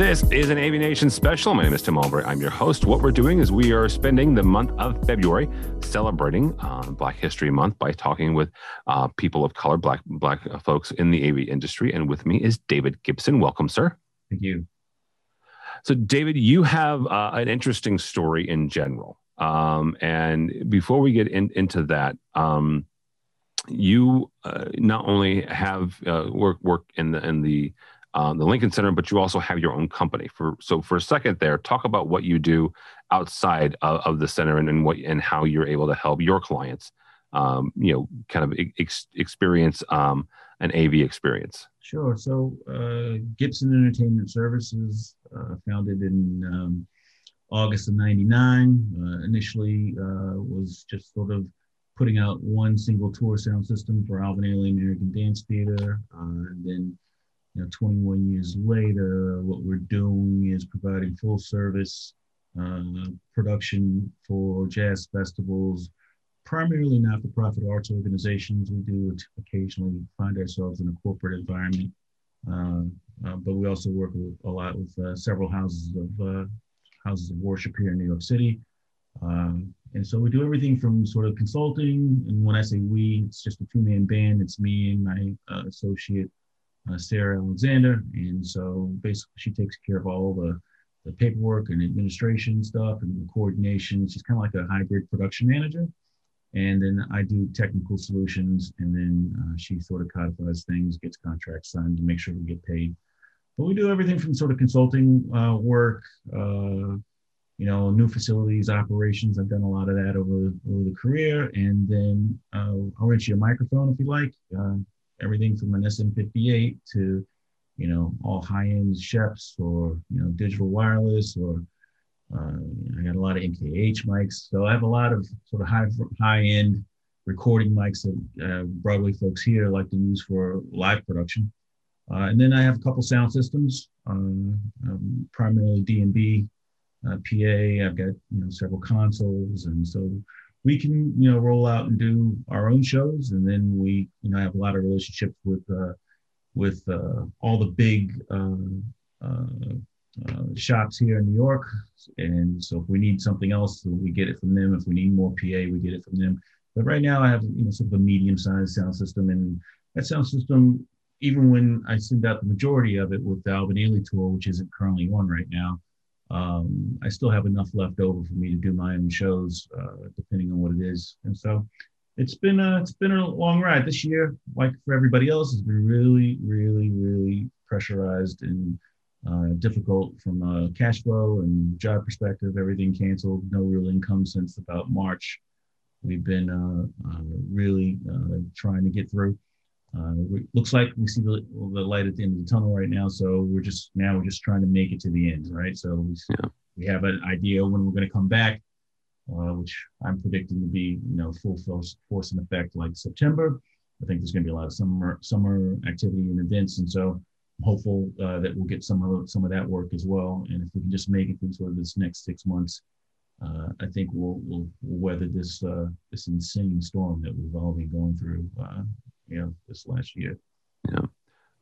This is an AVNation special. My name is Tim Albright. I'm your host. What we're doing is we are spending the month of February celebrating uh, Black History Month by talking with uh, people of color, Black Black folks in the AV industry. And with me is David Gibson. Welcome, sir. Thank you. So, David, you have uh, an interesting story in general. Um, and before we get in, into that, um, you uh, not only have uh, work work in the in the um, the Lincoln Center, but you also have your own company. For so for a second there, talk about what you do outside of, of the center and, and what and how you're able to help your clients, um, you know, kind of ex- experience um, an AV experience. Sure. So uh, Gibson Entertainment Services, uh, founded in um, August of '99, uh, initially uh, was just sort of putting out one single tour sound system for Alvin Ailey American Dance Theater, uh, and then you know, 21 years later, what we're doing is providing full service uh, production for jazz festivals, primarily not for profit arts organizations. We do occasionally find ourselves in a corporate environment, uh, uh, but we also work with, a lot with uh, several houses of uh, houses of worship here in New York City. Um, and so we do everything from sort of consulting. And when I say we, it's just a two man band. It's me and my uh, associate uh, Sarah Alexander. And so basically, she takes care of all the, the paperwork and administration stuff and the coordination. She's kind of like a hybrid production manager. And then I do technical solutions, and then uh, she sort of codifies things, gets contracts signed to make sure we get paid. But we do everything from sort of consulting uh, work, uh, you know, new facilities, operations. I've done a lot of that over, over the career. And then uh, I'll rent you a microphone if you like. Everything from an SM58 to, you know, all high-end Schoeps or, you know, digital wireless or uh, I got a lot of MKH mics. So I have a lot of sort of high, high-end recording mics that uh, Broadway folks here like to use for live production. Uh, and then I have a couple sound systems, um, um, primarily D&B, uh, PA. I've got you know several consoles, and so we can you know roll out and do our own shows and then we you know have a lot of relationships with uh, with uh, all the big um, uh, uh, shops here in New York. And so if we need something else we get it from them. If we need more PA we get it from them. But right now I have you know sort of a medium sized sound system and that sound system even when I send out the majority of it with the Ailey tour which isn't currently on right now um, I still have enough left over for me to do my own shows, uh, depending on what it is. And so it's been a, it's been a long ride this year. Like for everybody else, has been really, really, really pressurized and uh, difficult from a cash flow and job perspective. Everything canceled, no real income since about March. We've been uh, uh really uh, trying to get through. Uh, looks like we see the, the light at the end of the tunnel right now. So we're just now we're just trying to make it to the end, right? So we, yeah. we have an idea when we're going to come back, uh, which I'm predicting to be you know full force, force and effect like September. I think there's going to be a lot of summer summer activity and events, and so I'm hopeful uh, that we'll get some of some of that work as well. And if we can just make it through sort of this next six months, uh, I think we'll, we'll, we'll weather this uh, this insane storm that we've all been going through uh, you know this last year. Yeah.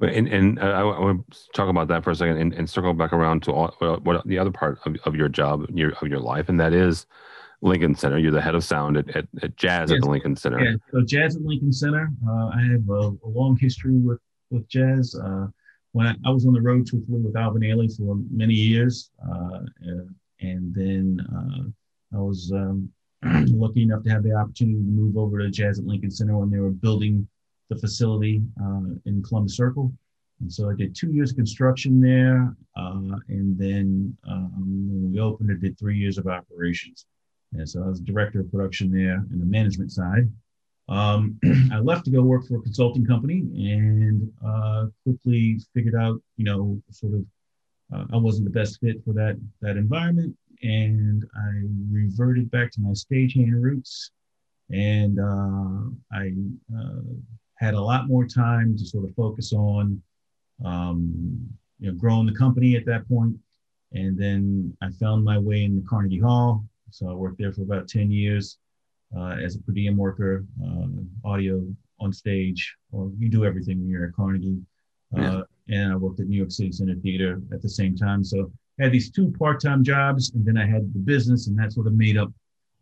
And, and uh, I, I want to talk about that for a second and, and circle back around to all, what, what the other part of, of your job your, of your life, and that is Lincoln Center. You're the head of sound at, at, at Jazz yes. at the Lincoln Center. Yeah, so Jazz at Lincoln Center. Uh, I have a, a, long history with, with Jazz. Uh, when I, I, was on the road truthfully with Alvin Ailey for many years, uh, and then uh, I was um, lucky enough to have the opportunity to move over to Jazz at Lincoln Center when they were building the facility uh, in Columbus Circle. And so I did two years of construction there. Uh, and then um, when we opened, I did three years of operations. And so I was director of production there in the management side. Um, I left to go work for a consulting company and uh, quickly figured out, you know, sort of uh, I wasn't the best fit for that that environment, and I reverted back to my stagehand roots, and uh, I uh, had a lot more time to sort of focus on, um, you know, growing the company at that point. And then I found my way in the Carnegie Hall. So I worked there for about 10 years uh, as a per diem worker, uh, audio on stage, or you do everything when you're at Carnegie. Uh, and I worked at New York City Center Theater at the same time. So I had these two part-time jobs, and then I had the business, and that sort of made up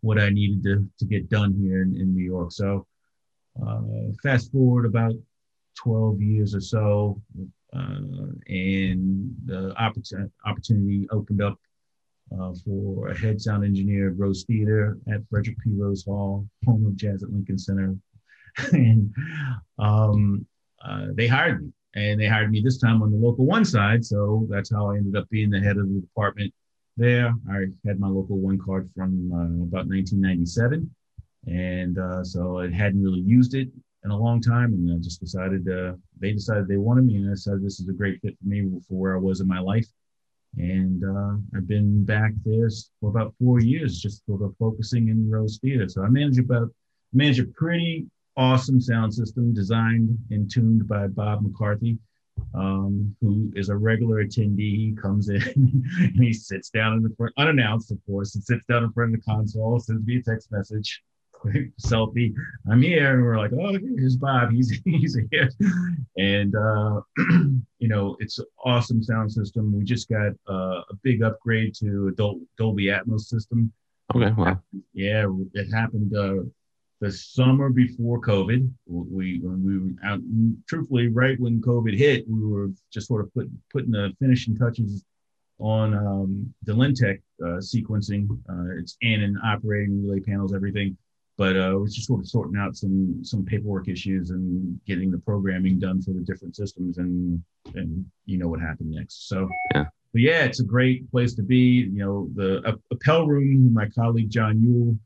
what I needed to to get done here in, in New York. So uh, fast forward about 12 years or so, uh, and the opportunity opened up uh, for a head sound engineer at Rose Theater at Frederick P. Rose Hall, home of Jazz at Lincoln Center. and um, uh, they hired me. And they hired me this time on the local one side. So that's how I ended up being the head of the department there. I had my local one card from uh, about 1997. And uh, so I hadn't really used it in a long time. And I just decided, uh, they decided they wanted me. And I decided this is a great fit for me for where I was in my life. And uh, I've been back there for about four years, just sort of focusing in Rose Theater. So I manage about manage a pretty awesome sound system designed and tuned by Bob McCarthy, um, who is a regular attendee. He comes in and he sits down in the front, unannounced, of course, and sits down in front of the console, sends me a text message selfie. I'm here. And we're like, oh, here's Bob. He's he's here. And uh, you know, it's an awesome sound system. We just got uh, a big upgrade to Dol- Dolby Atmos system. Okay. Wow. Yeah, it happened uh, the summer before COVID. We when we were out, truthfully, right when COVID hit, we were just sort of put, putting the finishing touches on um, the Lintec uh, sequencing. Uh, it's in and operating relay panels, everything but uh, we're just sort of sorting out some some paperwork issues and getting the programming done for the different systems and and you know what happened next. So yeah. but yeah it's a great place to be. You know the Appel room my colleague john yule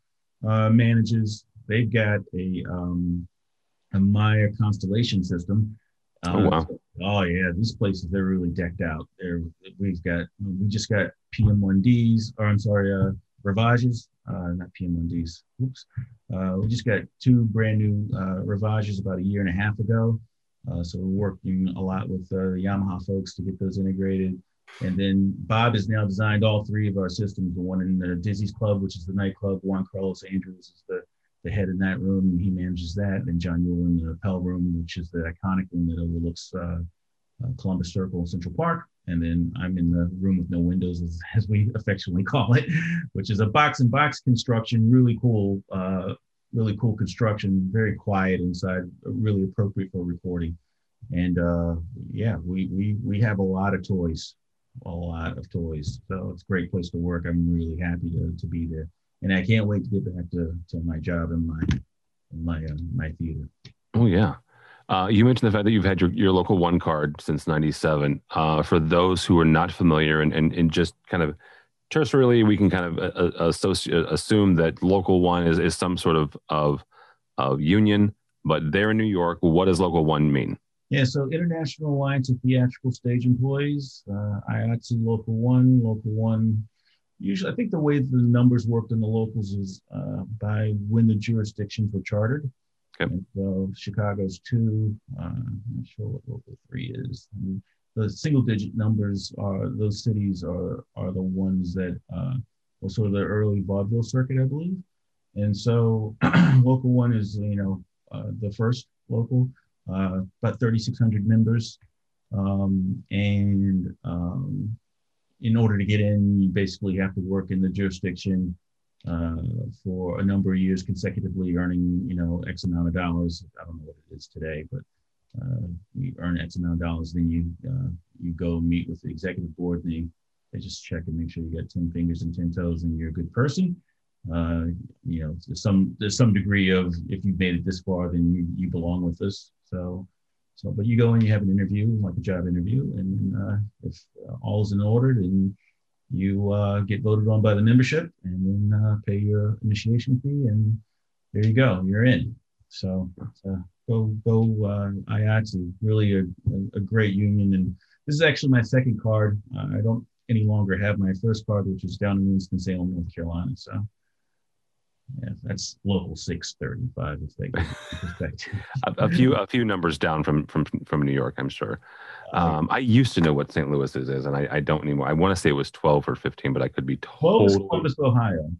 uh, manages they've got a um, a Meyer constellation system. Uh, oh wow. oh yeah these places they're really decked out. There we've got we just got pm1ds or i'm sorry uh Rivages, uh, not PM1Ds. Oops. Uh, we just got two brand new uh, Rivages about a year and a half ago. Uh, so we're working a lot with uh, the Yamaha folks to get those integrated. And then Bob has now designed all three of our systems. The one in the Dizzy's Club, which is the nightclub. Juan Carlos Andrews is the, the head in that room. and He manages that. And John Yule in the Appel room, which is the iconic room that overlooks uh, Columbus Circle and Central Park and then I'm in the room with no windows, as, as we affectionately call it, which is a box and box construction. Really cool, uh, really cool construction. Very quiet inside, really appropriate for recording. And uh, yeah, we we we have a lot of toys, a lot of toys. So it's a great place to work. I'm really happy to to be there, and I can't wait to get back to to my job and my my uh, my theater. Oh yeah. Uh, you mentioned the fact that you've had your, your local one card since 97. Uh, for those who are not familiar and, and, and just kind of tertiarily, we can kind of uh, uh associate, uh, assume that local one is, is some sort of, of, of union, but they're in New York. What does local one mean? Yeah, so International Alliance of Theatrical Stage Employees, uh, IATSE Local One, Local One. Usually, I think the way the numbers worked in the locals is uh, by when the jurisdictions were chartered. And so Chicago's two. Uh, I'm not sure what local three is. And the single digit numbers are those cities are are the ones that uh, were sort of the early vaudeville circuit, I believe. And so local one is you know uh, the first local, uh, about 3,600 members, um, and um, in order to get in, you basically have to work in the jurisdiction uh, for a number of years consecutively, earning you know X amount of dollars. I don't know what it is today, but uh, you earn X amount of dollars, then you uh, you go meet with the executive board, and they, they just check and make sure you got ten fingers and ten toes, and you're a good person. Uh, you know, there's some there's some degree of if you've made it this far, then you you belong with us. So. So, but you go and you have an interview, like a job interview, and uh, if all's in order, then you uh, get voted on by the membership and then uh, pay your initiation fee and there you go you're in so uh, go go uh, IATSE really a, a, great union and this is actually my second card uh, I don't any longer have my first card which is down in Winston-Salem North Carolina so yeah, that's local six thirty five. If they a few a few numbers down from from from New York, I'm sure. Um, I used to know what St. Louis is, and I, I don't anymore. I want to say it was 12 or 15, but I could be totally. Columbus, Ohio.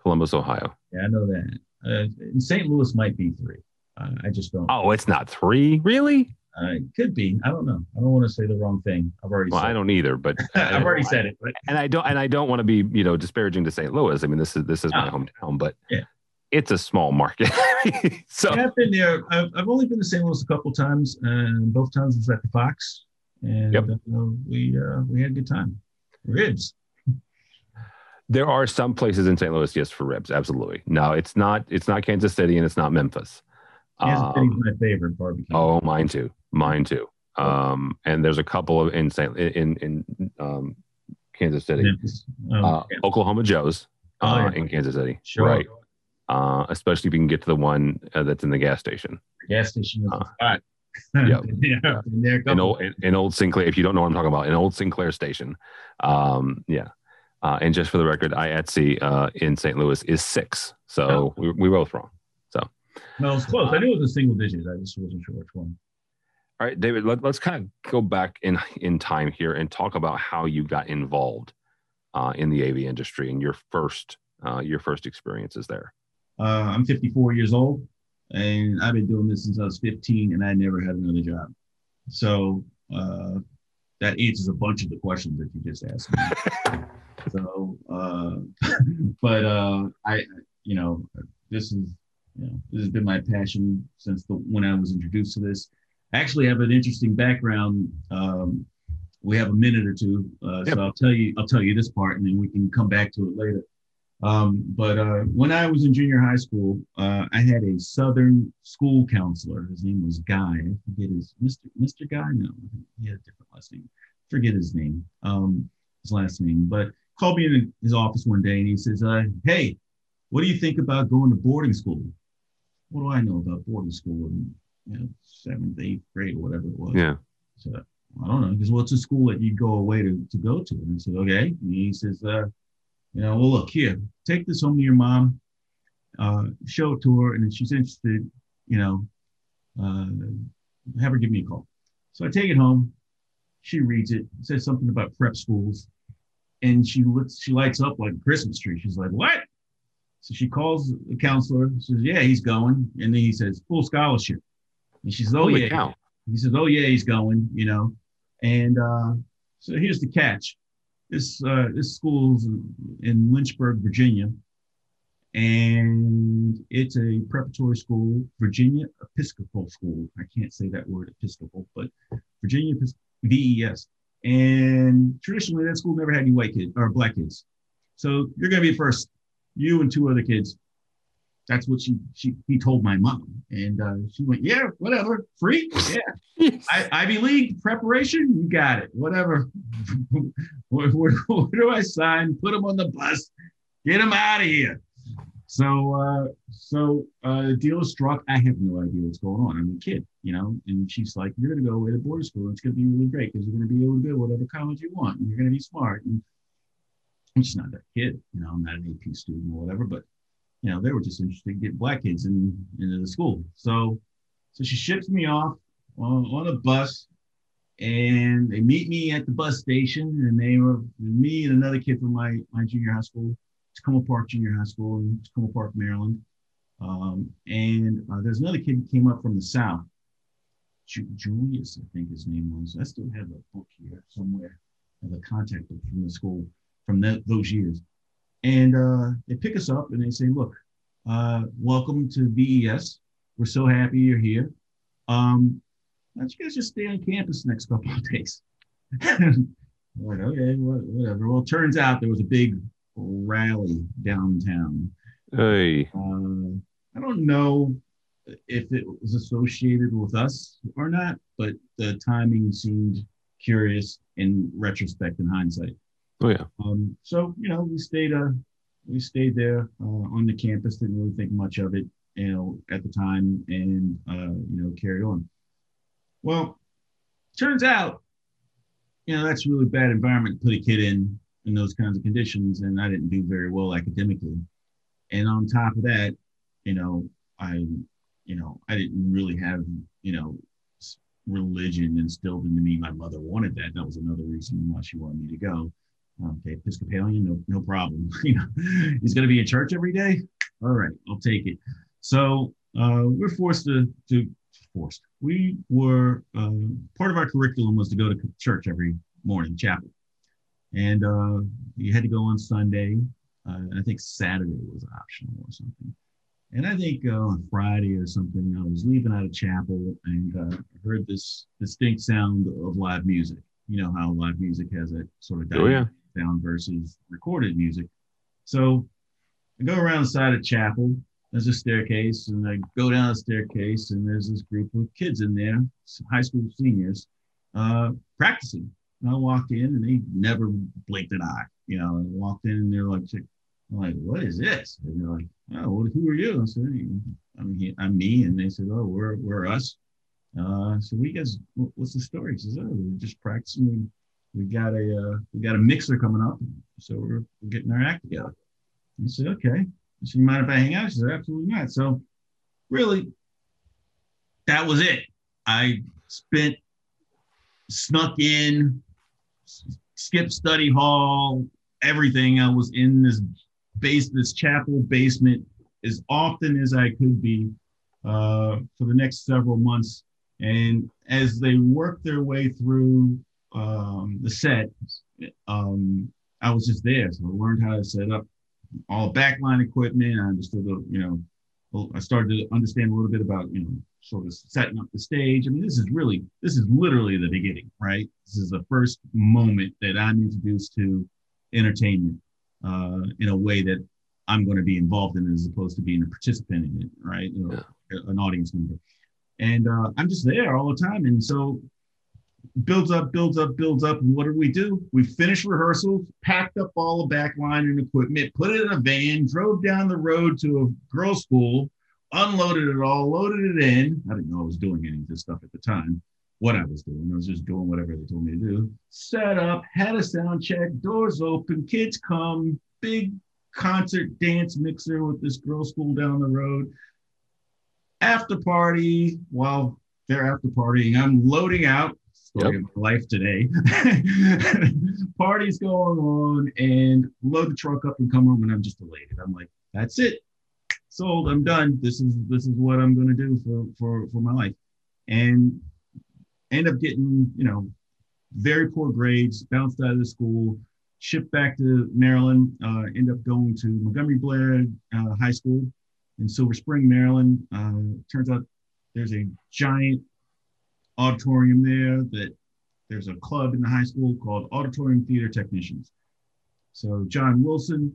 Columbus, Ohio. Yeah, I know that. Uh, St. Louis might be three. Uh, I just don't. Oh, it's not three, really? Uh, it could be. I don't know. I don't want to say the wrong thing. I've already. Well, said I don't either, but I've already said it. But and I don't and I don't want to be you know disparaging to St. Louis. I mean, this is this is my hometown, but Yeah. It's a small market. so I've been there. I've, I've only been to St. Louis a couple times, and both times was at the Fox, and Yep. uh, we uh, we had a good time. Ribs. there are some places in St. Louis, yes, for ribs, absolutely. No, it's not. It's not Kansas City, and it's not Memphis. Kansas City's Um, my favorite barbecue. oh, mine too. Mine too. Um, and there's a couple of in St. in in um, Kansas City, Oh, uh, yeah. Oklahoma Joe's Oh, uh, yeah. in Kansas City, Sure. right? Uh, especially if you can get to the one uh, that's in the gas station. gas station Uh, spot. yep. yeah, been there a in old in, old Sinclair. If you don't know what I'm talking about, in old Sinclair Station. Um, yeah. Uh, and just for the record, IATSE uh, in St. Louis is six, so we, we were both wrong. So. No, it's close. I knew it was a single digit. I just wasn't sure which one. All right, David, let, let's kind of go back in in time here and talk about how you got involved uh, in the AV industry and your first uh, your first experiences there. Uh, I'm 54 years old, and I've been doing this since I was 15, and I never had another job. So uh, that answers a bunch of the questions that you just asked me. so, uh, but uh, I, you know, this is, you know, this has been my passion since the when I was introduced to this. I actually have an interesting background. Um, we have a minute or two, uh, Yep. so I'll tell you. I'll tell you this part, and then we can come back to it later. Um, but uh, when I was in junior high school, uh, I had a Southern school counselor. His name was Guy. I forget his Mr. Mr. Guy. No, he had a different last name. Forget his name. Um, his last name. But called me in his office one day and he says, uh, "Hey, what do you think about going to boarding school?" What do I know about boarding school in you know, seventh, eighth grade, or whatever it was? Yeah. So I don't know. Because what's a school that you go away to, to go to? And I said, okay. And he says, uh, you know, well, look here, take this home to your mom, uh, show it to her, and if she's interested, you know, uh, have her give me a call. So I take it home. She reads it. It says something about prep schools, and she looks, she lights up like a Christmas tree. She's like, what? So she calls the counselor. Says, yeah, he's going, and then he says, full scholarship. And she says, oh Holy yeah. cow. He says, "Oh yeah, he's going," you know. And uh, so here's the catch: this uh, this school's in Lynchburg, Virginia, and it's a preparatory school, Virginia Episcopal School. I can't say that word Episcopal, but Virginia VES. And traditionally, that school never had any white kids or black kids. So you're going to be first, you and two other kids. That's what she she he told my mom, and uh, she went, "Yeah, whatever, free, yeah." I, Ivy League preparation, you got it. Whatever. where, where, where do I sign? Put them on the bus. Get them out of here. So, uh, so uh, the deal is struck. I have no idea what's going on. I'm a kid, you know. And she's like, "You're going to go away to boarding school. It's going to be really great because you're going to be able to go whatever college you want. And you're going to be smart." And I'm just not that kid, you know. I'm not an AP student or whatever, but you know, they were just interested in getting black kids in into the school. So, so she ships me off on, on a bus and they meet me at the bus station and they were me and another kid from my, my junior high school Takoma Park Junior High School in Takoma Park, Maryland. Um, and uh, there's another kid who came up from the South, Ju- Julius, I think his name was. I still have a book here somewhere of a contact book from the school from those years. And uh, they pick us up and they say, look, uh, welcome to VES. We're so happy you're here. Um, why don't you guys just stay on campus the next couple of days? Like, okay, whatever. Well, it turns out there was a big rally downtown. Hey. Uh, I don't know if it was associated with us or not, but the timing seemed curious in retrospect and hindsight. Oh yeah. Um, so you know, we stayed uh, we stayed there uh, on the campus. Didn't really think much of it, you know, at the time, and uh, you know, carried on. Well, turns out, you know, that's a really bad environment to put a kid in in those kinds of conditions, and I didn't do very well academically. And on top of that, you know, I, you know, I didn't really have, you know, religion instilled into me. My mother wanted that. That was another reason why she wanted me to go. Okay, Episcopalian, no, no problem. you know, he's going to be in church every day. All right, I'll take it. So uh, we're forced to, to forced. we were um, part of our curriculum was to go to church every morning, chapel, and uh, you had to go on Sunday. Uh, I think Saturday was optional or something. And I think uh, on Friday or something, I was leaving out of chapel and uh, heard this distinct sound of live music. You know how live music has a sort of oh, yeah. Sound versus recorded music. So I go around the side of chapel. There's a staircase, and I go down the staircase, and there's this group of kids in there, high school seniors, uh, practicing. And I walked in, and they never blinked an eye. You know, I walked in, and they're like, I'm like, what is this? And they're like, oh, well, who are you? I said, I'm, I'm me. And they said, oh, we're, we're us. Uh, so we guys, what's the story? He says, oh, we're just practicing. We, got a, uh, we got a mixer coming up. So we're, we're getting our act together. I said, okay. I said, you mind if I hang out? She said, absolutely not. So really, that was it. I spent, snuck in, skipped study hall, everything. I was in this base this chapel basement as often as I could be uh, for the next several months. And as they worked their way through um, the set, um, I was just there. So I learned how to set up all backline equipment. I understood, the, you know, I started to understand a little bit about, you know, sort of setting up the stage. I mean, this is really, this is literally the beginning, right? This is the first moment that I'm introduced to entertainment uh, in a way that I'm going to be involved in as opposed to being a participant in it, right? You know, yeah. An audience member. And uh, I'm just there all the time. And so builds up, builds up, builds up. And what did we do? We finished rehearsals, packed up all the backline and equipment, put it in a van, drove down the road to a girls' school, unloaded it all, loaded it in. I didn't know I was doing any of this stuff at the time what I was doing. I was just doing whatever they told me to do. Set up, had a sound check, doors open, kids come, big concert dance mixer with this girl school down the road. After party, while they're after partying, I'm loading out. Story yep. of my life today. Party's going on and load the truck up and come home and I'm just elated. I'm like, that's it. Sold. I'm done. This is this is what I'm gonna do for for for my life. And end up getting, you know, very poor grades, bounced out of the school, shipped back to Maryland, uh, end up going to Montgomery Blair uh, High School in Silver Spring, Maryland. Uh, turns out there's a giant auditorium there that there's a club in the high school called Auditorium Theater Technicians. So John Wilson,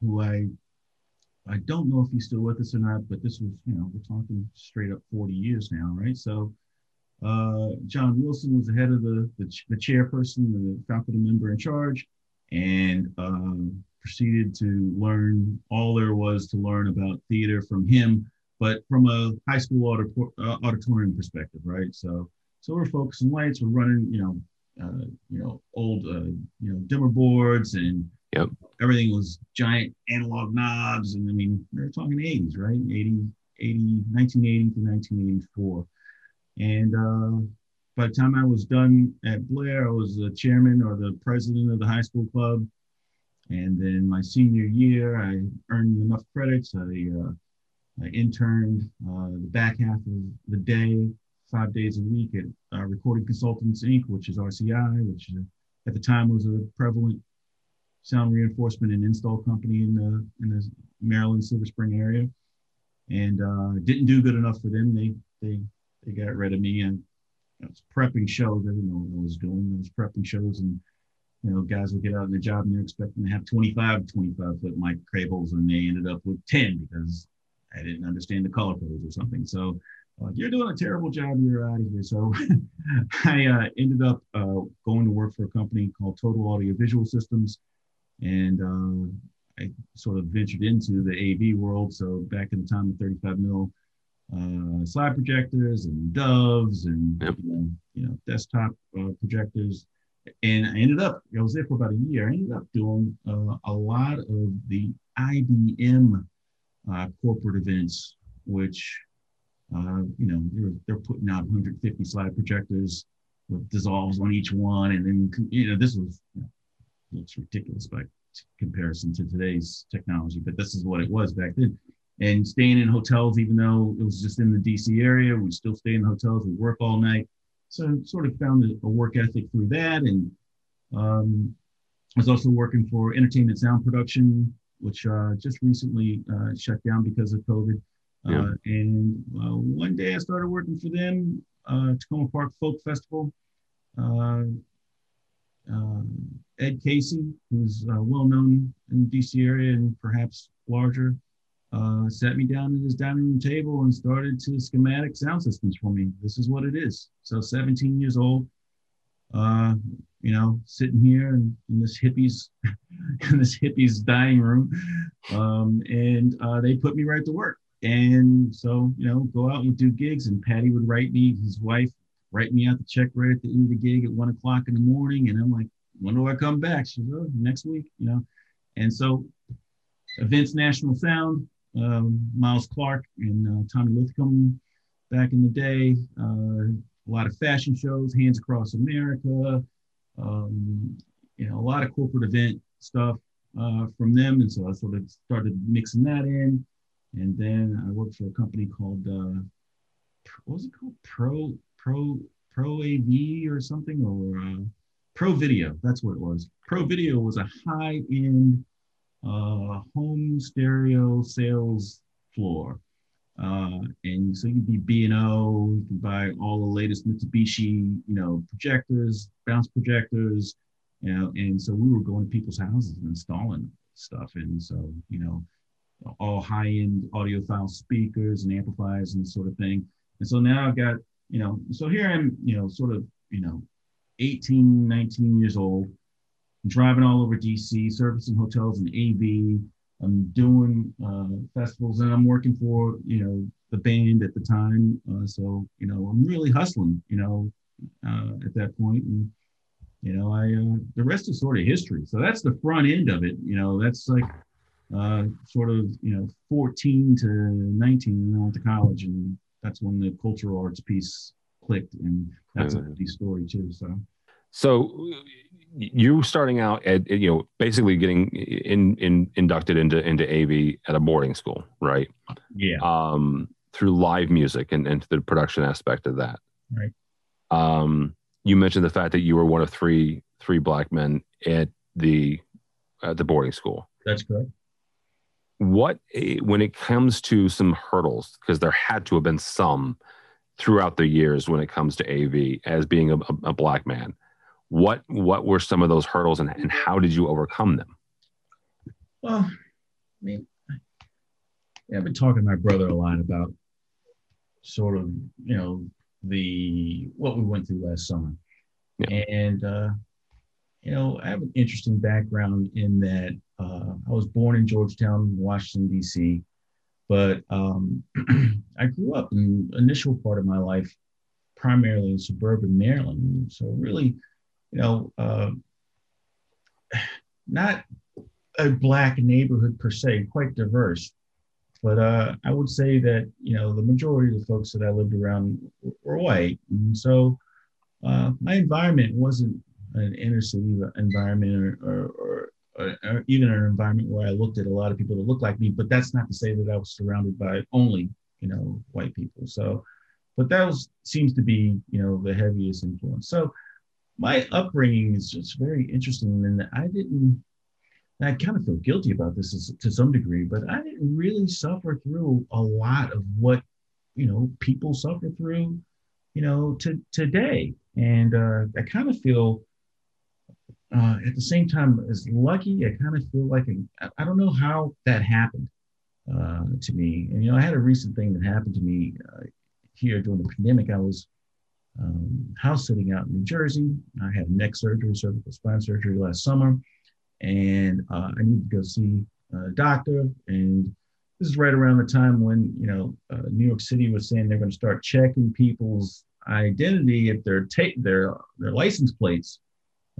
who I I don't know if he's still with us or not, but this was, you know, we're talking straight up 40 years now, right? So uh, John Wilson was the head of the, the, the, chairperson, the faculty member in charge, and um, proceeded to learn all there was to learn about theater from him, but from a high school uh, auditorium perspective, right? So, so we're focusing lights, we're running, you know, uh, you know, old, uh, you know, dimmer boards and yep. everything was giant analog knobs. And I mean, we are talking 80s, right? 80, 80, 1980 to 1984. And uh, by the time I was done at Blair, I was the chairman or the president of the high school club. And then my senior year, I earned enough credits. I, uh, I interned uh, the back half of the day, five days a week at uh, Recording Consultants Inc., which is RCI, which uh, at the time was a prevalent sound reinforcement and install company in the in the Maryland Silver Spring area. And uh, didn't do good enough for them. They they they got rid of me and I was prepping shows. I didn't know what I was doing. I was prepping shows and you know, guys would get out in the job and they're expecting to have 25, 25 foot mic cables and they ended up with 10 because I didn't understand the color codes or something. So uh, you're doing a terrible job. You're out of here. So I uh, ended up uh, going to work for a company called Total Audio Visual Systems. And uh, I sort of ventured into the AV world. So back in the time of 35 mil, uh, slide projectors and doves and yep. you, know, you, know, desktop uh, projectors. And I ended up, I was there for about a year. I ended up doing uh, a lot of the IBM uh, corporate events, which, uh, you know, they're, they're putting out 150 slide projectors with dissolves on each one. And then, you know, this was, you know, looks ridiculous by comparison to today's technology, but this is what it was back then and staying in hotels, even though it was just in the DC area, we still stay in hotels, we work all night. So sort of found a, work ethic through that. And um, I was also working for Entertainment Sound Production, which uh, just recently uh, shut down because of COVID. Yeah. Uh, and uh, one day I started working for them, uh, Takoma Park Folk Festival. Uh, Ed Casey, who's well known in the DC area and perhaps larger, uh, sat me down at his dining room table and started to schematic sound systems for me. This is what it is. So 17 years old, uh, you know, sitting here in, in this hippies, in this hippies dining room, um, and uh, they put me right to work. And so, you know, go out and do gigs. And Patty would write me, his wife, write me out the check right at the end of the gig at one o'clock in the morning. And I'm like, when do I come back? She goes, oh, next week, you know. And so, Events National Sound, um, Miles Clark and uh, Tommy Lithcom back in the day. Uh, a lot of fashion shows, Hands Across America, um, you know, a lot of corporate event stuff uh, from them. And so I sort of started mixing that in. And then I worked for a company called, uh, what was it called? Pro, Pro, Pro AV or something, or uh, Pro Video. That's what it was. Pro Video was a high end uh, home stereo sales floor. Uh, and so you can be B&O, you can buy all the latest Mitsubishi, you know, projectors, bounce projectors, you know, and so we were going to people's houses and installing stuff. And so, you know, all high-end audiophile speakers and amplifiers and sort of thing. And so now I've got, you know, so here I'm, you know, sort of, you know, 18, 19 years old, driving all over DC, servicing hotels and AV. I'm doing uh, festivals and I'm working for, you know, the band at the time. Uh, so, you know, I'm really hustling, you know, uh, at that point. And, you know, I, uh, the rest is sort of history. So that's the front end of it. You know, that's like uh, sort of, you know, 14 to 19 and I went to college and that's when the cultural arts piece clicked. And that's mm-hmm. a pretty story too. So, so you starting out at you know basically getting in, in inducted into into AV at a boarding school, right? Yeah. Um, through live music and, and the production aspect of that. Right. Um, you mentioned the fact that you were one of three three black men at the at the boarding school. That's correct. What when it comes to some hurdles, because there had to have been some throughout the years when it comes to AV as being a, a black man what what were some of those hurdles and, and how did you overcome them? Well i mean yeah, i've been talking to my brother a lot about sort of you know the what we went through last summer. Yeah. and uh you know i have an interesting background in that uh, i was born in georgetown washington d.c but um, i grew up in initial part of my life primarily in suburban maryland. So really you know, uh, not a black neighborhood per se, quite diverse. But uh, I would say that you know the majority of the folks that I lived around were white, and so uh, my environment wasn't an inner city environment or, or, or, or, even an environment where I looked at a lot of people that looked like me. But that's not to say that I was surrounded by only you know white people. So, but that was seems to be you know the heaviest influence. So my upbringing is just very interesting and I didn't, I kind of feel guilty about this to some degree, but I didn't really suffer through a lot of what, you know, people suffer through, you know, to today. And uh, I kind of feel uh, at the same time as lucky, I kind of feel like I I don't know how that happened uh, to me. And, you know, I had a recent thing that happened to me uh, here during the pandemic. I was um, house sitting out in New Jersey. I had neck surgery, cervical spine surgery last summer, and uh, I needed to go see a doctor. And this is right around the time when you know uh, New York City was saying they're going to start checking people's identity if their ta- their their license plates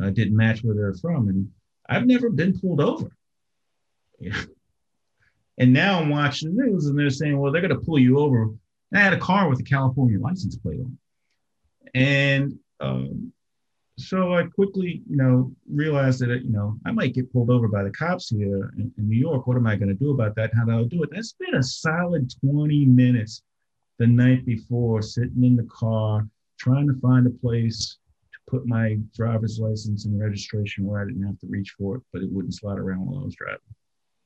uh, didn't match where they're from. And I've never been pulled over. And now I'm watching the news, and they're saying, well, they're going to pull you over. And I had a car with a California license plate on and um, so I quickly, you know, realized that, you know, I might get pulled over by the cops here in, in New York. What am I going to do about that? How do I do it? That's been a solid 20 minutes the night before, sitting in the car, trying to find a place to put my driver's license and registration where I didn't have to reach for it, but it wouldn't slide around while I was driving.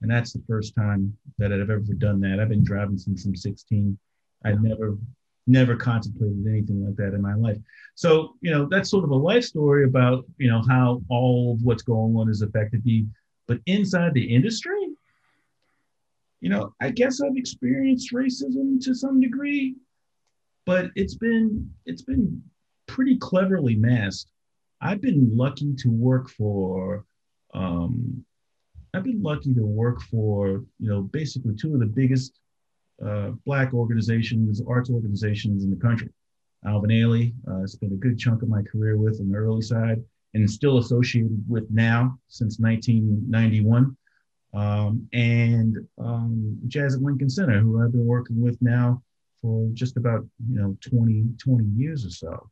And that's the first time that I've ever done that. I've been driving since I'm 16. I'd never never contemplated anything like that in my life. So, you know, that's sort of a life story about, you know, how all of what's going on has affected me. But inside the industry, you know, I guess I've experienced racism to some degree, but it's been it's been pretty cleverly masked. I've been lucky to work for um, I've been lucky to work for, you know, basically two of the biggest uh, Black organizations, arts organizations in the country. Alvin Ailey, uh, spent a good chunk of my career with on the early side and still associated with now since 1991. Um, and um, Jazz at Lincoln Center, who I've been working with now for just about you know 20 20 years or so.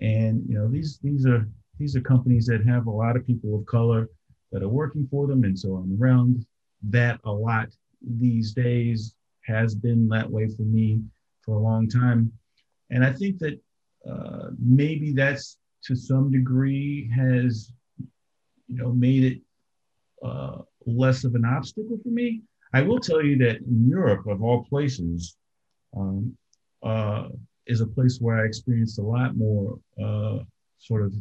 And you know these these are these are companies that have a lot of people of color that are working for them, and so I'm around that a lot these days has been that way for me for a long time. And I think that uh, maybe that's to some degree has, you know, made it uh, less of an obstacle for me. I will tell you that in Europe, of all places, um, uh, is a place where I experienced a lot more uh, sort of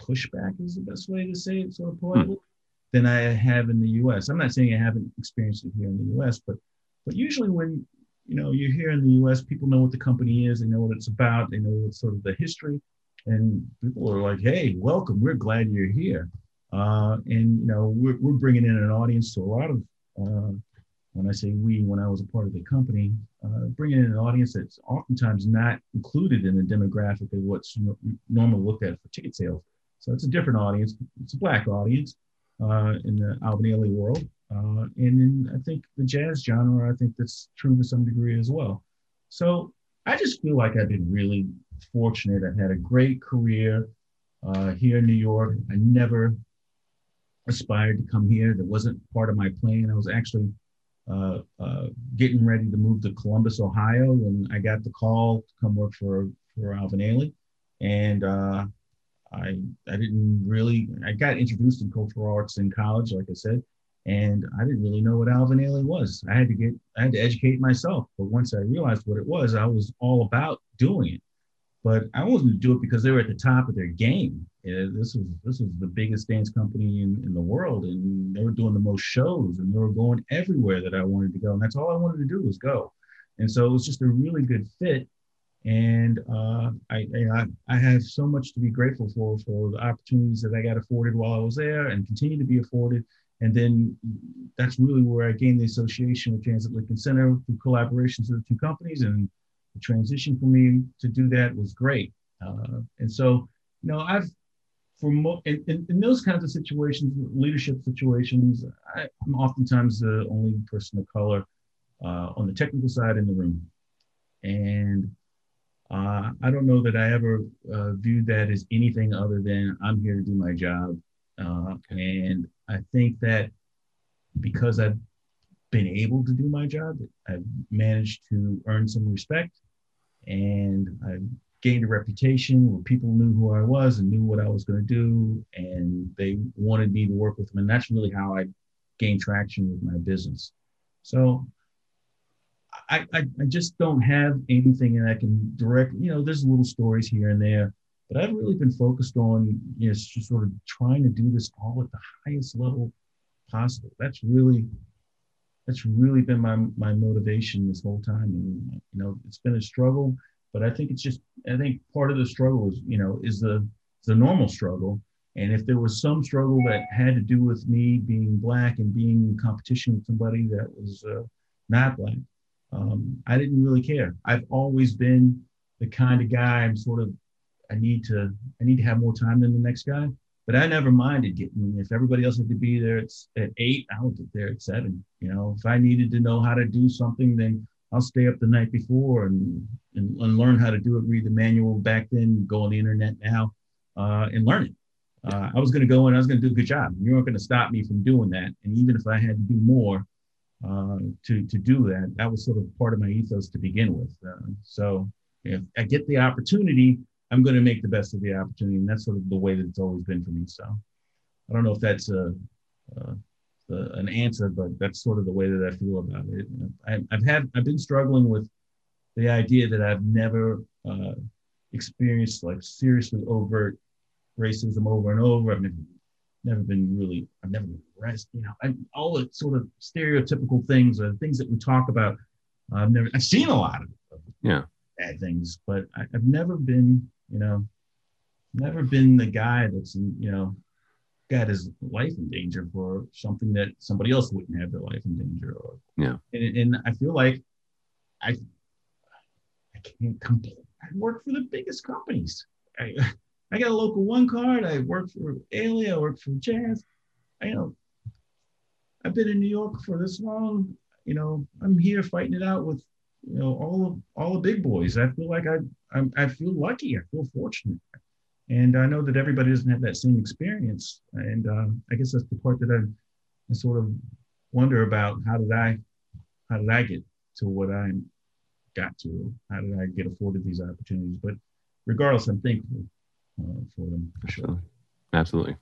pushback, is the best way to say it, sort of politely, hmm. than I have in the US. I'm not saying I haven't experienced it here in the US, but but usually when you know you're here in the U.S., people know what the company is, they know what it's about, they know what's sort of the history, and people are like, "Hey, welcome. We're glad you're here." Uh, and you know we're, we're bringing in an audience to a lot of uh, when I say we, when I was a part of the company, uh, bringing in an audience that's oftentimes not included in the demographic of what's normally looked at for ticket sales. So it's a different audience. It's a black audience uh, in the Ailey world. Uh, and in, I think the jazz genre, I think that's true to some degree as well. So I just feel like I've been really fortunate. I've had a great career uh, here in New York. I never aspired to come here. That wasn't part of my plan. I was actually uh, uh, getting ready to move to Columbus, Ohio, and I got the call to come work for for Alvin Ailey, and uh, I I didn't really. I got introduced in cultural arts in college, like I said, and I didn't really know what Alvin Ailey was. I had to get, I had to educate myself. But once I realized what it was, I was all about doing it. But I wasn't to do it because they were at the top of their game. This was this was the biggest dance company in, in the world, and they were doing the most shows, and they were going everywhere that I wanted to go, and that's all I wanted to do was go. And so it was just a really good fit. And uh, I, I, I have so much to be grateful for for the opportunities that I got afforded while I was there, and continue to be afforded and then that's really where I gained the association with at Lincoln Center through collaborations with the two companies. And the transition for me to do that was great. Uh, and so, you know, I've, for mo- in, in, in, those kinds of situations, leadership situations, I, am oftentimes the only person of color uh, on the technical side in the room. And uh, I don't know that I ever uh, viewed that as anything other than I'm here to do my job. Uh, and I think that because I've been able to do my job, I've managed to earn some respect and I've gained a reputation where people knew who I was and knew what I was going to do and they wanted me to work with them. And that's really how I gained traction with my business. So I, I, I just don't have anything that I can direct, you know, there's little stories here and there but I've really been focused on you know just sort of trying to do this all at the highest level possible. That's really that's really been my my motivation this whole time. And you know, it's been a struggle, but I think it's just I think part of the struggle is you know is the the normal struggle. And if there was some struggle that had to do with me being black and being in competition with somebody that was uh, not black, um, I didn't really care. I've always been the kind of guy I'm sort of I need to I need to have more time than the next guy. But I never minded getting if everybody else had to be there at, at eight, I would get there at seven. You know, if I needed to know how to do something, then I'll stay up the night before and, and, and learn how to do it, read the manual back then, go on the internet now. uh, and learn it. Uh, I was going to go and I was going to do a good job. You weren't going to stop me from doing that. And even if I had to do more uh, to to do that, that was sort of part of my ethos to begin with. Uh, so if I get the opportunity, I'm going to make the best of the opportunity, and that's sort of the way that it's always been for me. So I don't know if that's a, a, a an answer, but that's sort of the way that I feel about it. I, have had I've been struggling with the idea that I've never uh, experienced like seriously overt racism over and over. I've never, never been really, I've never been arrested, you know, I, all the sort of stereotypical things or things that we talk about. I've never, I've seen a lot of, yeah bad things, but I, have never been, you know, never been the guy that's, you know, got his life in danger for something that somebody else wouldn't have their life in danger or yeah and, and i feel like i i can't complain i work for the biggest companies I, I got a local one card. I work for Ailey. I work for Jazz. I you know I've been in New York for this long. You know, I'm here fighting it out with you know all of all the big boys. I feel like I I'm, I feel lucky. I feel fortunate, and I know that everybody doesn't have that same experience. And uh, I guess that's the part that I, I sort of wonder about. How did I how did I get to what I got to? How did I get afforded these opportunities? But regardless, I'm thankful uh, for them for sure. Absolutely.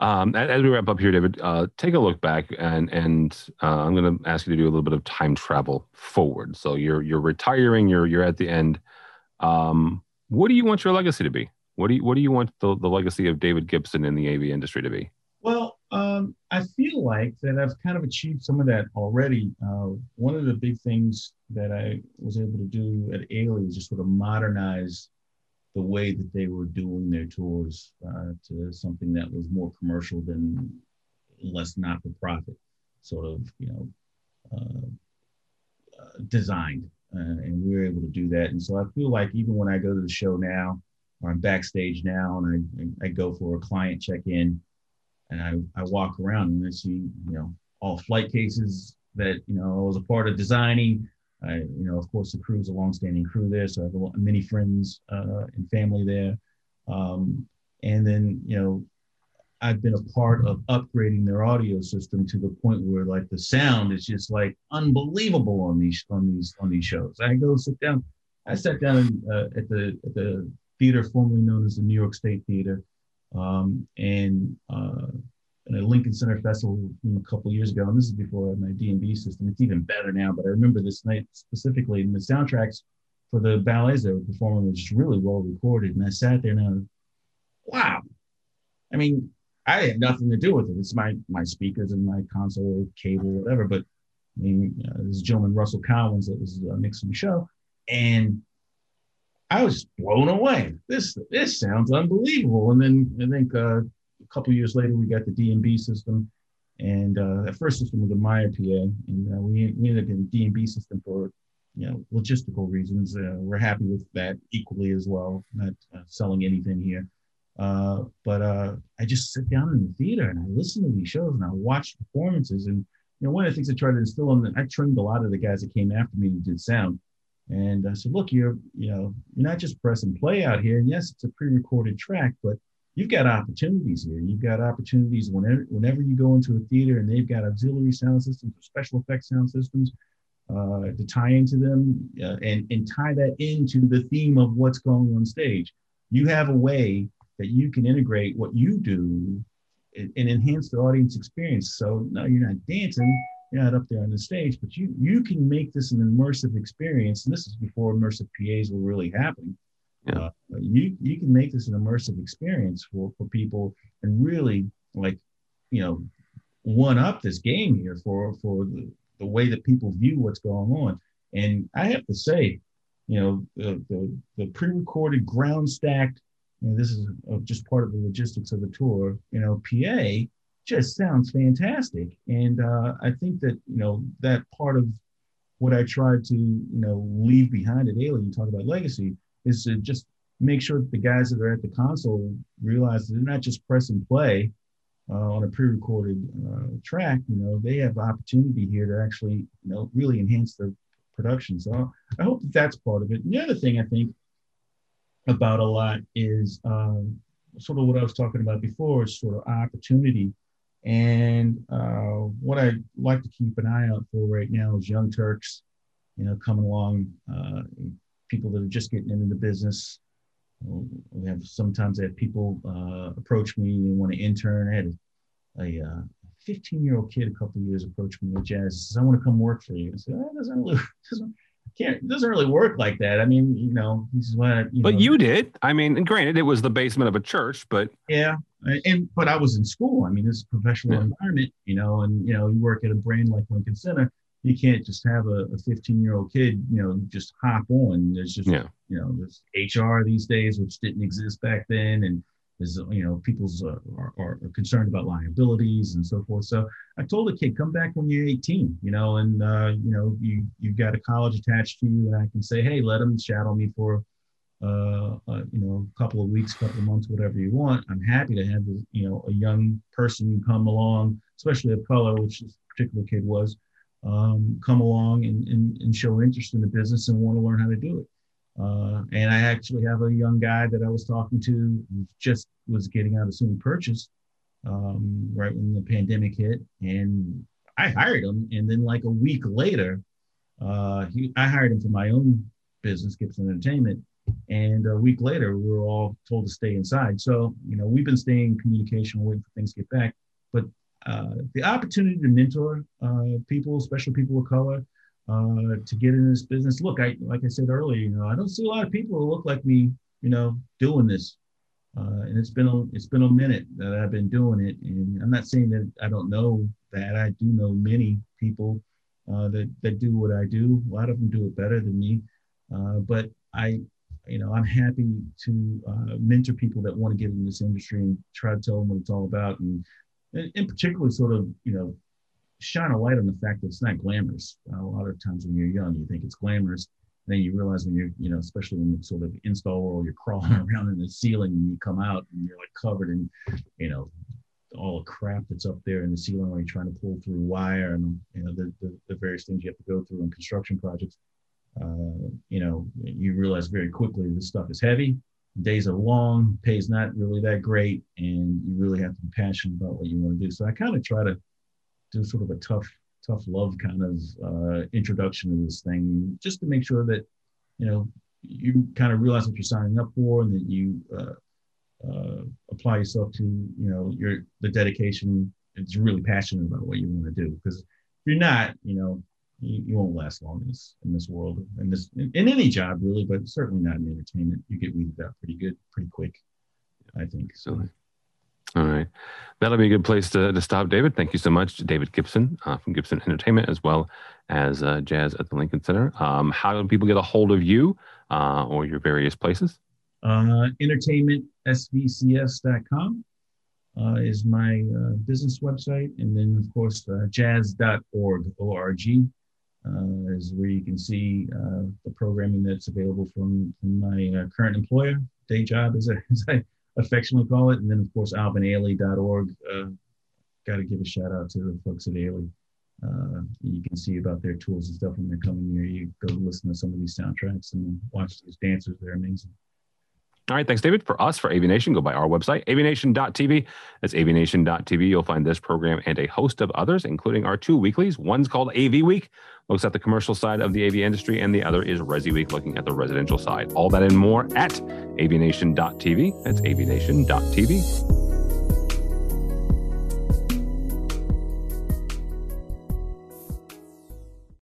Um, as we wrap up here, David, uh, take a look back, and and uh, I'm going to ask you to do a little bit of time travel forward. So you're you're retiring. You're you're at the end. Um, what do you want your legacy to be? What do you what do you want the, the legacy of David Gibson in the AV industry to be? Well, um, I feel like that I've kind of achieved some of that already. Uh, one of the big things that I was able to do at Ailey is just sort of modernize the way that they were doing their tours uh, to something that was more commercial than less not for profit, sort of, you know, uh, uh, designed. Uh, and we were able to do that. And so I feel like even when I go to the show now, or I'm backstage now, and I, I go for a client check in, and I, I walk around and I see, you know, all flight cases that, you know, I was a part of designing I, you know, of course, the crew is a longstanding crew there, so I have many friends uh, and family there. Um, and then, you know, I've been a part of upgrading their audio system to the point where like the sound is just like unbelievable on these on these on these shows. I go sit down. I sat down in, uh, at the at the theater formerly known as the New York State Theater, um, and uh, a Lincoln Center Festival a couple years ago, and this is before my D&B system. It's even better now, but I remember this night specifically, and the soundtracks for the ballets that were performing was just really well recorded. And I sat there and I was, wow. I mean, I had nothing to do with it. It's my my speakers and my console, cable, whatever. But I mean, uh, this gentleman Russell Collins that was uh, mixing the show, and I was blown away. This this sounds unbelievable. And then I think uh, a couple years later, we got the D&B system. And uh, that first system was a Meyer PA. And uh, we, we ended up getting D&B system for you know, logistical reasons. Uh, we're happy with that equally as well, not uh, selling anything here. Uh, but uh, I just sit down in the theater and I listen to these shows and I watch performances. And you know, one of the things I tried to instill in the, I trained a lot of the guys that came after me and did sound. And I said, look, you're, you know, you're not just press and play out here. And yes, it's a pre-recorded track, but you've got opportunities here. You've got opportunities whenever whenever you go into a theater and they've got auxiliary sound systems or special effects sound systems uh, to tie into them uh, and, and tie that into the theme of what's going on stage. You have a way that you can integrate what you do and, and enhance the audience experience. So no, you're not dancing, you're not up there on the stage, but you you can make this an immersive experience. And this is before immersive PAs were really happening. Yeah. Uh, you you can make this an immersive experience for for people and really like you know one up this game here for for the, the way that people view what's going on. And I have to say, you know, the the, the pre-recorded ground stacked. And this is just part of the logistics of the tour. You know, PA just sounds fantastic, and uh, I think that you know that part of what I tried to you know leave behind at Ailey. You talk about legacy is to just make sure that the guys that are at the console realize that they're not just press and play uh, on a pre-recorded uh, track. You know, they have opportunity here to actually, you know, really enhance their production. So I hope that that's part of it. And the other thing I think about a lot is um, sort of what I was talking about before is sort of opportunity. And uh, what I like to keep an eye out for right now is young Turks, you know, coming along, uh, people that are just getting into the business. We have sometimes I have people uh, approach me and want to intern. I had a, a 15 year old kid a couple of years approached me with Jazz. Says, I want to come work for you. I said, that doesn't really, doesn't, can't it doesn't really work like that. I mean, you know, he says, well, you but know, you did. I mean, granted, it was the basement of a church, but yeah, and but I was in school. I mean, this is a professional yeah. environment, you know, and you know, you work at a brand like Lincoln Center. You can't just have a 15 year old kid, you know, just hop on. There's just, yeah. you know, there's HR these days, which didn't exist back then, and is you know people's uh, are, are, concerned about liabilities and so forth so i told the kid come back when you're 18 you know and uh, you know you you've got a college attached to you and i can say hey let them shadow me for uh, uh, you know a couple of weeks couple of months whatever you want i'm happy to have you know a young person come along especially of color which this particular kid was um, come along and, and, and show interest in the business and want to learn how to do it uh, and I actually have a young guy that I was talking to just was getting out of SUNY Purchase um, right when the pandemic hit. And I hired him. And then, like a week later, uh, he, I hired him for my own business, Gibson Entertainment. And a week later, we were all told to stay inside. So, you know, we've been staying in communication, waiting for things to get back. But the opportunity to mentor uh, people, especially people of color, uh, to get in this business. Look, I like I said earlier, you know, I don't see a lot of people who look like me, you know, doing this. Uh, and it's been a it's been a minute that I've been doing it, and I'm not saying that I don't know that. I do know many people uh, that that do what I do. A lot of them do it better than me, uh, but I, you know, I'm happy to uh, mentor people that want to get in this industry and try to tell them what it's all about, and in particular, sort of, you know, shine a light on the fact that it's not glamorous. A lot of times when you're young, you think it's glamorous. And then you realize when you're, you know, especially in the sort of install world, you're crawling around in the ceiling and you come out and you're like covered in, you know, all the crap that's up there in the ceiling while you're trying to pull through wire and, you know, the, the, the various things you have to go through in construction projects. Uh, you know, you realize very quickly this stuff is heavy, days are long, pay's not really that great, and you really have to be passionate about what you want to do. So I kind of try to do sort of a tough tough love kind of uh, introduction to this thing, just to make sure that you know you kind of realize what you're signing up for, and that you uh, uh, apply yourself to you know your the dedication. It's really passionate about what you want to do because if you're not, you know, you, you, won't last long in this in this world, in this in, in any job really, but certainly not in entertainment. You get weeded out pretty good, pretty quick. I think so. All right. That'll be a good place to, to stop, David. Thank you so much, David Gibson uh, from Gibson Entertainment, as well as uh, Jazz at the Lincoln Center. Um, how do people get a hold of you uh, or your various places? Uh, entertainmentsvcs.com uh, is my uh, business website. And then, of course, uh, jazz.org, O-R-G, is where you can see the programming that's available from, my current employer, day job, as I, as I affectionately call it. And then, of course, alvinailey.org. Uh, Got to give a shout out to the folks at Ailey. Uh, you can see about their tools and stuff when they're coming near you. Go listen to some of these soundtracks and watch these dancers. They're amazing. All right. Thanks, David. For us, for AVNation, go by our website, avnation.tv. That's avnation.tv. You'll find this program and a host of others, including our two weeklies. One's called AV Week, looks at the commercial side of the AV industry, and the other is Resi Week, looking at the residential side. All that and more at avnation.tv. That's avnation.tv.